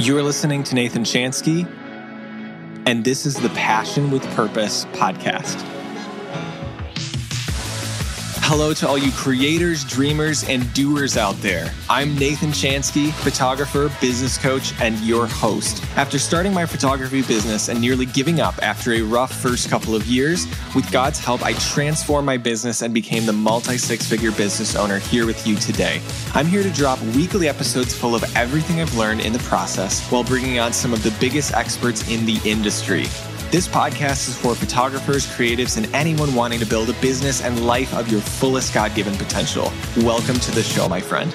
You're listening to Nathan Chanski, and this is the Passion with Purpose podcast. Hello to all you creators, dreamers, and doers out there. I'm Nathan Chanski, photographer, business coach, and your host. After starting my photography business and nearly giving up after a rough first couple of years, with God's help, I transformed my business and became the multi six figure business owner here with you today. I'm here to drop weekly episodes full of everything I've learned in the process while bringing on some of the biggest experts in the industry. This podcast is for photographers, creatives, and anyone wanting to build a business and life of your fullest God given potential. Welcome to the show, my friend.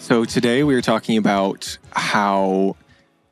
So, today we are talking about how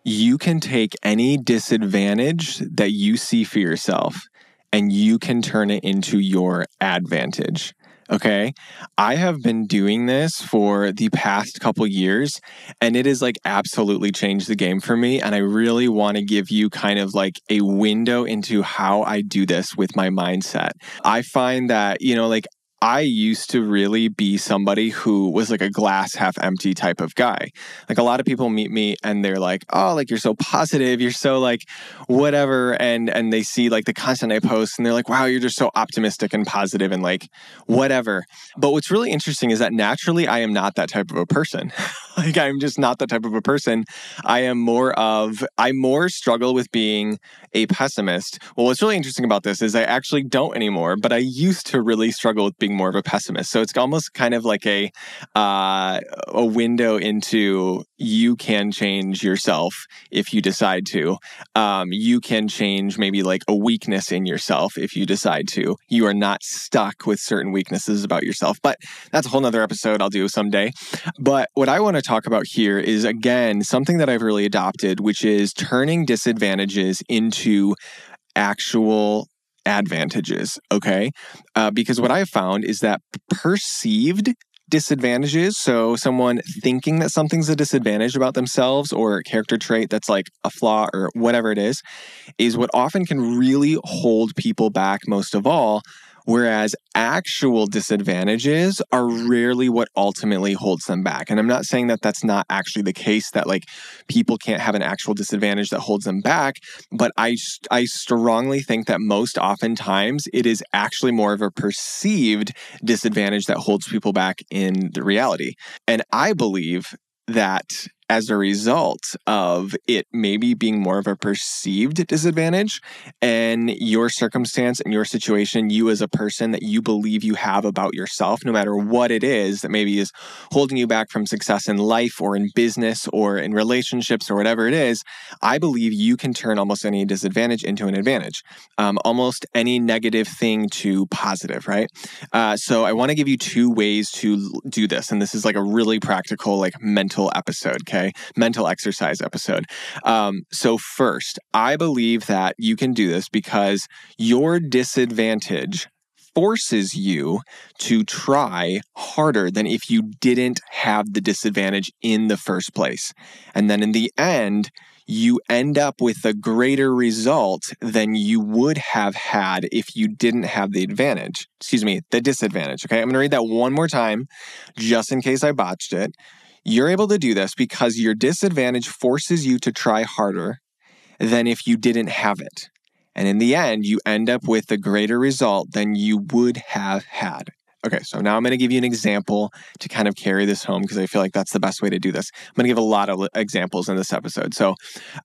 you can take any disadvantage that you see for yourself and you can turn it into your advantage. Okay. I have been doing this for the past couple years and it has like absolutely changed the game for me. And I really want to give you kind of like a window into how I do this with my mindset. I find that, you know, like I used to really be somebody who was like a glass half empty type of guy. Like a lot of people meet me and they're like, "Oh, like you're so positive, you're so like whatever." And and they see like the content I post and they're like, "Wow, you're just so optimistic and positive and like whatever." But what's really interesting is that naturally I am not that type of a person. like I'm just not that type of a person. I am more of I more struggle with being a pessimist. Well, what's really interesting about this is I actually don't anymore, but I used to really struggle with being more of a pessimist. So it's almost kind of like a uh, a window into you can change yourself if you decide to. Um, you can change maybe like a weakness in yourself if you decide to. You are not stuck with certain weaknesses about yourself. But that's a whole nother episode I'll do someday. But what I want to talk about here is again something that I've really adopted, which is turning disadvantages into actual advantages. Okay. Uh, because what I have found is that perceived disadvantages, so someone thinking that something's a disadvantage about themselves or a character trait that's like a flaw or whatever it is, is what often can really hold people back most of all Whereas actual disadvantages are rarely what ultimately holds them back. And I'm not saying that that's not actually the case, that like people can't have an actual disadvantage that holds them back. But I, I strongly think that most oftentimes it is actually more of a perceived disadvantage that holds people back in the reality. And I believe that as a result of it maybe being more of a perceived disadvantage and your circumstance and your situation, you as a person that you believe you have about yourself, no matter what it is that maybe is holding you back from success in life or in business or in relationships or whatever it is, I believe you can turn almost any disadvantage into an advantage, um, almost any negative thing to positive, right? Uh, so I want to give you two ways to do this. And this is like a really practical, like mental episode, okay? Okay? Mental exercise episode. Um, so, first, I believe that you can do this because your disadvantage forces you to try harder than if you didn't have the disadvantage in the first place. And then in the end, you end up with a greater result than you would have had if you didn't have the advantage. Excuse me, the disadvantage. Okay, I'm gonna read that one more time just in case I botched it. You're able to do this because your disadvantage forces you to try harder than if you didn't have it. And in the end, you end up with a greater result than you would have had. Okay, so now I'm going to give you an example to kind of carry this home because I feel like that's the best way to do this. I'm going to give a lot of examples in this episode. So,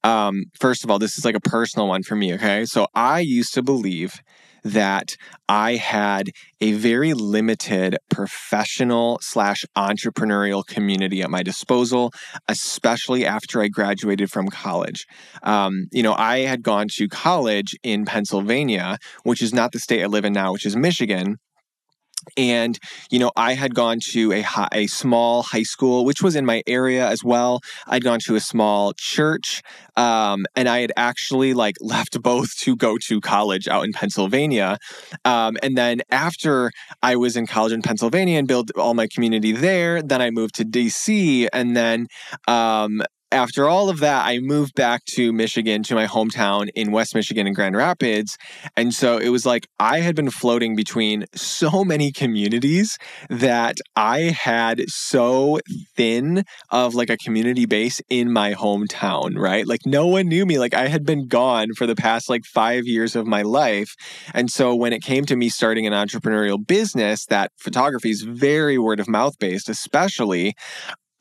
um, first of all, this is like a personal one for me. Okay, so I used to believe that I had a very limited professional slash entrepreneurial community at my disposal, especially after I graduated from college. Um, you know, I had gone to college in Pennsylvania, which is not the state I live in now, which is Michigan. And, you know, I had gone to a, high, a small high school, which was in my area as well. I'd gone to a small church. Um, and I had actually like left both to go to college out in Pennsylvania. Um, and then after I was in college in Pennsylvania and built all my community there, then I moved to DC. And then, um, after all of that, I moved back to Michigan, to my hometown in West Michigan in Grand Rapids. And so it was like I had been floating between so many communities that I had so thin of like a community base in my hometown, right? Like no one knew me. Like I had been gone for the past like five years of my life. And so when it came to me starting an entrepreneurial business, that photography is very word of mouth based, especially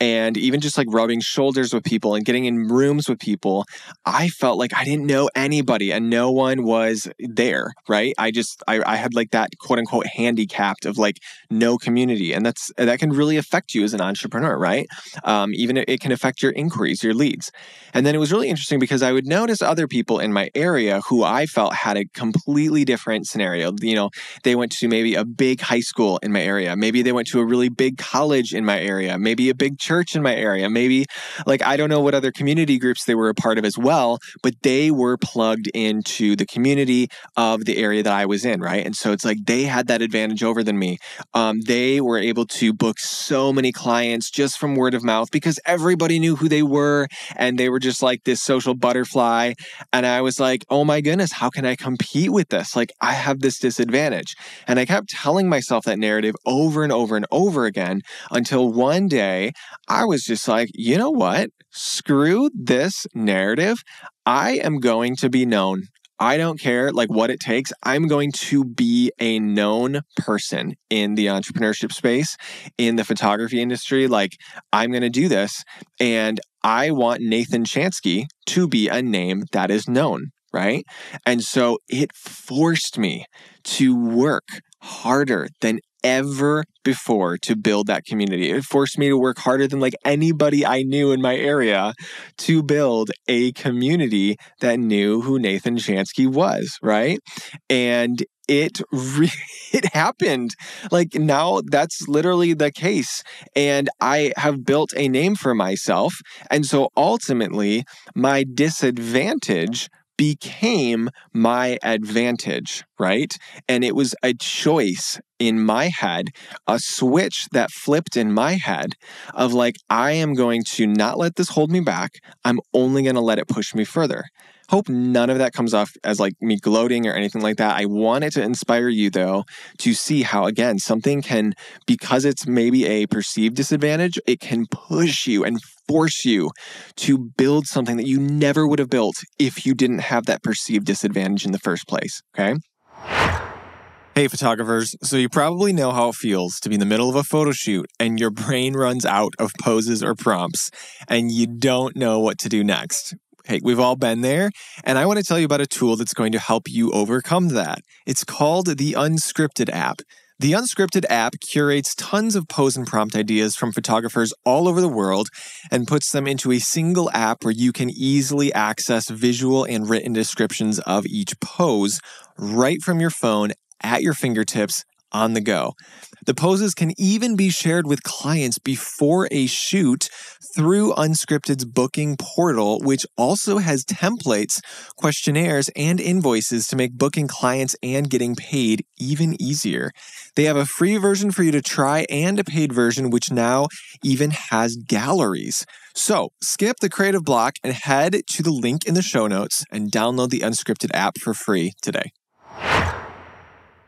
and even just like rubbing shoulders with people and getting in rooms with people, I felt like I didn't know anybody and no one was there, right? I just, I, I had like that quote unquote handicapped of like no community. And that's, that can really affect you as an entrepreneur, right? Um, even it can affect your inquiries, your leads. And then it was really interesting because I would notice other people in my area who I felt had a completely different scenario. You know, they went to maybe a big high school in my area. Maybe they went to a really big college in my area, maybe a big church church in my area. Maybe, like, I don't know what other community groups they were a part of as well, but they were plugged into the community of the area that I was in, right? And so it's like they had that advantage over than me. Um, they were able to book so many clients just from word of mouth because everybody knew who they were and they were just like this social butterfly. And I was like, oh my goodness, how can I compete with this? Like, I have this disadvantage. And I kept telling myself that narrative over and over and over again until one day I was just like, you know what? Screw this narrative. I am going to be known. I don't care like what it takes. I'm going to be a known person in the entrepreneurship space, in the photography industry. Like I'm going to do this and I want Nathan Chanski to be a name that is known, right? And so it forced me to work harder than ever before to build that community. It forced me to work harder than like anybody I knew in my area to build a community that knew who Nathan Chanski was, right? And it re- it happened like now that's literally the case and i have built a name for myself and so ultimately my disadvantage became my advantage, right? And it was a choice in my head, a switch that flipped in my head of like, I am going to not let this hold me back. I'm only going to let it push me further. Hope none of that comes off as like me gloating or anything like that. I wanted to inspire you though to see how, again, something can, because it's maybe a perceived disadvantage, it can push you and force you to build something that you never would have built if you didn't have that perceived disadvantage in the first place. Okay. Hey, photographers. So, you probably know how it feels to be in the middle of a photo shoot and your brain runs out of poses or prompts and you don't know what to do next. Hey, we've all been there, and I want to tell you about a tool that's going to help you overcome that. It's called the Unscripted app. The Unscripted app curates tons of pose and prompt ideas from photographers all over the world and puts them into a single app where you can easily access visual and written descriptions of each pose right from your phone at your fingertips on the go. The poses can even be shared with clients before a shoot through Unscripted's booking portal, which also has templates, questionnaires, and invoices to make booking clients and getting paid even easier. They have a free version for you to try and a paid version, which now even has galleries. So skip the creative block and head to the link in the show notes and download the Unscripted app for free today.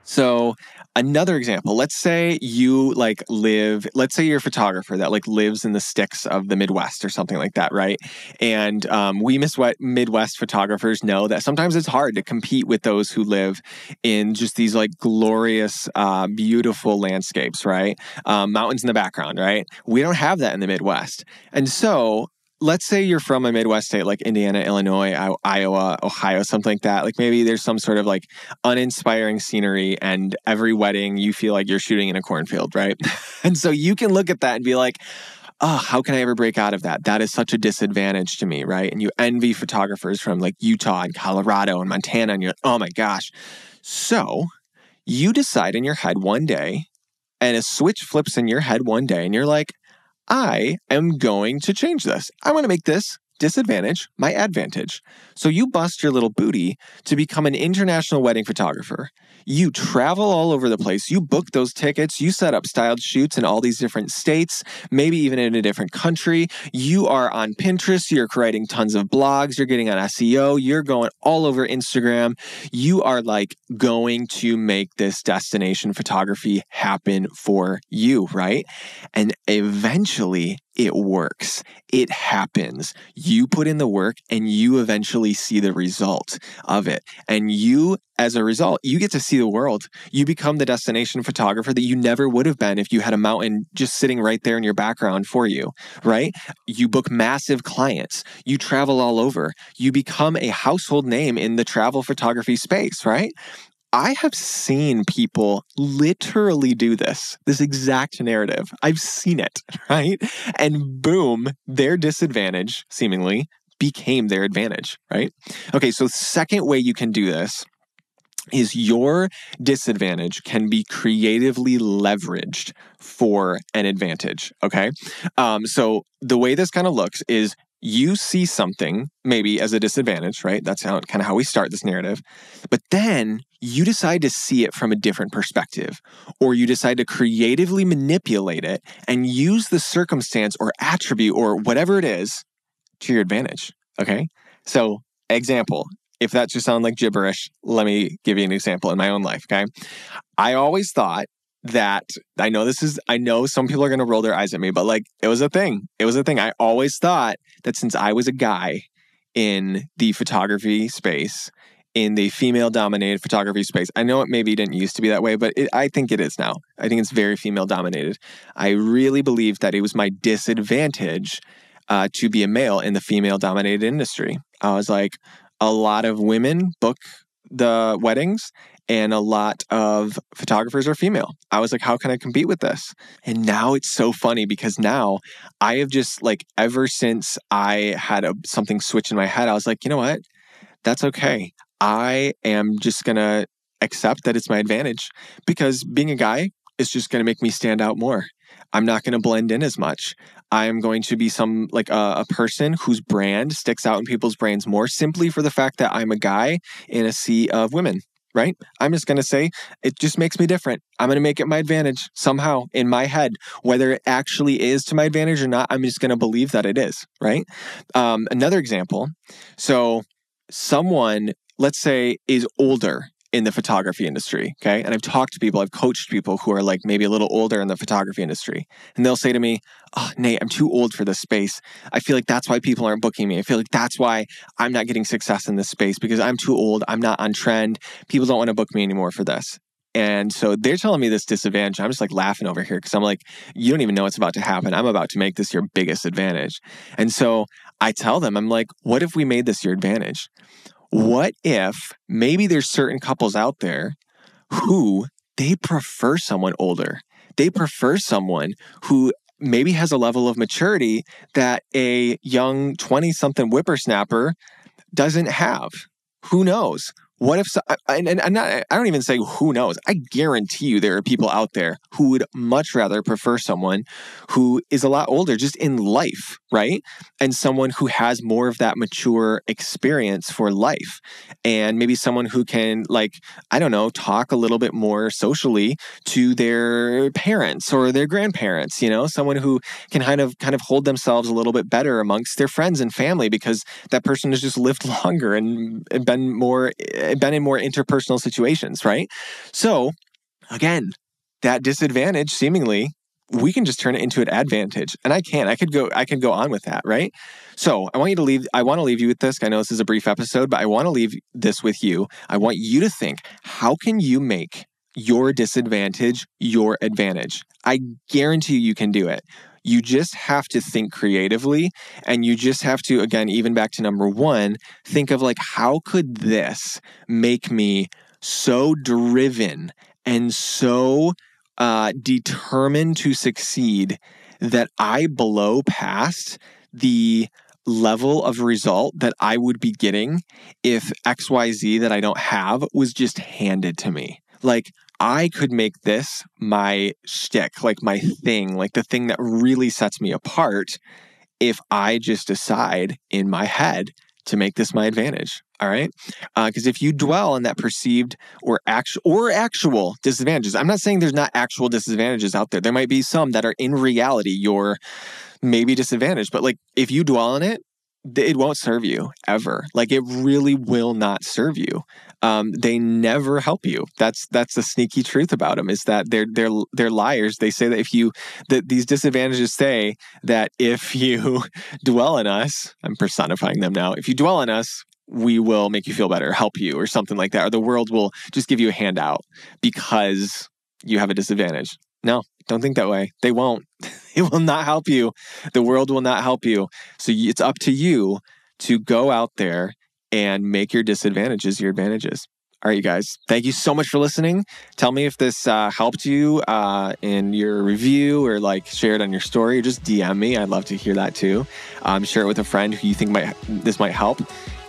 So another example, let's say you like live, let's say you're a photographer that like lives in the sticks of the Midwest or something like that, right? And um, we Midwest photographers know that sometimes it's hard to compete with those who live in just these like glorious, uh, beautiful landscapes, right? Um, mountains in the background, right? We don't have that in the Midwest. And so let's say you're from a Midwest state like Indiana, Illinois, Iowa, Ohio, something like that. Like maybe there's some sort of like uninspiring scenery, and every wedding you feel like you're shooting in a cornfield, right? and so you can look at that and be like, oh, how can I ever break out of that? That is such a disadvantage to me, right? And you envy photographers from like Utah and Colorado and Montana, and you're, like, oh my gosh. So you decide in your head one day, and a switch flips in your head one day, and you're like, I am going to change this. I'm going to make this disadvantage, my advantage. So you bust your little booty to become an international wedding photographer. You travel all over the place. You book those tickets. You set up styled shoots in all these different states, maybe even in a different country. You are on Pinterest. You're creating tons of blogs. You're getting on SEO. You're going all over Instagram. You are like going to make this destination photography happen for you, right? And eventually it works. It happens. You put in the work and you eventually see the result of it. And you, as a result, you get to see the world. You become the destination photographer that you never would have been if you had a mountain just sitting right there in your background for you, right? You book massive clients. You travel all over. You become a household name in the travel photography space, right? I have seen people literally do this, this exact narrative. I've seen it, right? And boom, their disadvantage seemingly became their advantage, right? Okay, so second way you can do this is your disadvantage can be creatively leveraged for an advantage. Okay. Um, so the way this kind of looks is you see something maybe as a disadvantage, right? That's how kind of how we start this narrative. But then you decide to see it from a different perspective, or you decide to creatively manipulate it and use the circumstance or attribute or whatever it is to your advantage. Okay. So, example, if that just sounds like gibberish, let me give you an example in my own life. Okay. I always thought that I know this is, I know some people are going to roll their eyes at me, but like it was a thing. It was a thing. I always thought that since I was a guy in the photography space, in the female dominated photography space, I know it maybe didn't used to be that way, but it, I think it is now. I think it's very female dominated. I really believe that it was my disadvantage uh, to be a male in the female dominated industry. I was like, a lot of women book the weddings and a lot of photographers are female. I was like, how can I compete with this? And now it's so funny because now I have just like, ever since I had a, something switch in my head, I was like, you know what? That's okay. I am just going to accept that it's my advantage because being a guy is just going to make me stand out more. I'm not going to blend in as much. I am going to be some like a, a, person whose brand sticks out in people's brains more simply for the fact that I'm a guy in a sea of women right? I'm just going to say it just makes me different. I'm going to make it my advantage somehow in my head, whether it actually is to my advantage or not. I'm just going to believe that it is, right? Um, another example. So, someone, let's say, is older in the photography industry. Okay. And I've talked to people, I've coached people who are like maybe a little older in the photography industry. And they'll say to me, Oh, Nate, I'm too old for this space. I feel like that's why people aren't booking me. I feel like that's why I'm not getting success in this space because I'm too old. I'm not on trend. People don't want to book me anymore for this. And so they're telling me this disadvantage. I'm just like laughing over here because I'm like, you don't even know what's about to happen. I'm about to make this your biggest advantage. And so I tell them, I'm like, what if we made this your advantage? What if maybe there's certain couples out there who they prefer someone older? They prefer someone who maybe has a level of maturity that a young 20 something whippersnapper doesn't have. Who knows? What if, and, and not, I don't even say who knows. I guarantee you there are people out there who would much rather prefer someone who is a lot older just in life, right? And someone who has more of that mature experience for life. And maybe someone who can, like, I don't know, talk a little bit more socially to their parents or their grandparents, you know, someone who can kind of kind of hold themselves a little bit better amongst their friends and family because that person has just lived longer and, and been more eh, been in more interpersonal situations, right? So again, that disadvantage seemingly we can just turn it into an advantage and i can. I could go i can go on with that right? So i want you to leave i want to leave you with this i know this is a brief episode but i want to leave this with you. I want you to think how can you make your disadvantage your advantage? I guarantee you can do it you just have to think creatively and you just have to, again, even back to number one, think of like, how could this make me so driven and so uh, determined to succeed that I blow past the level of result that I would be getting if XYZ that I don't have was just handed to me. Like, I could make this my shtick, like my thing, like the thing that really sets me apart if I just decide in my head to make this my advantage. All right. Because uh, if you dwell on that perceived or actual or actual disadvantages, I'm not saying there's not actual disadvantages out there. There might be some that are in reality your maybe disadvantage, but like if you dwell on it, it won't serve you ever. Like it really will not serve you. Um, they never help you. That's that's the sneaky truth about them is that they're they're they're liars. They say that if you that these disadvantages say that if you dwell in us, I'm personifying them now. If you dwell in us, we will make you feel better, help you, or something like that, or the world will just give you a handout because you have a disadvantage. No, don't think that way. They won't. it will not help you. The world will not help you. So it's up to you to go out there and make your disadvantages your advantages. All right, you guys, thank you so much for listening. Tell me if this uh, helped you uh, in your review or like share it on your story or just DM me. I'd love to hear that too. Um, share it with a friend who you think might this might help.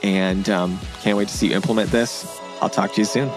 And um, can't wait to see you implement this. I'll talk to you soon.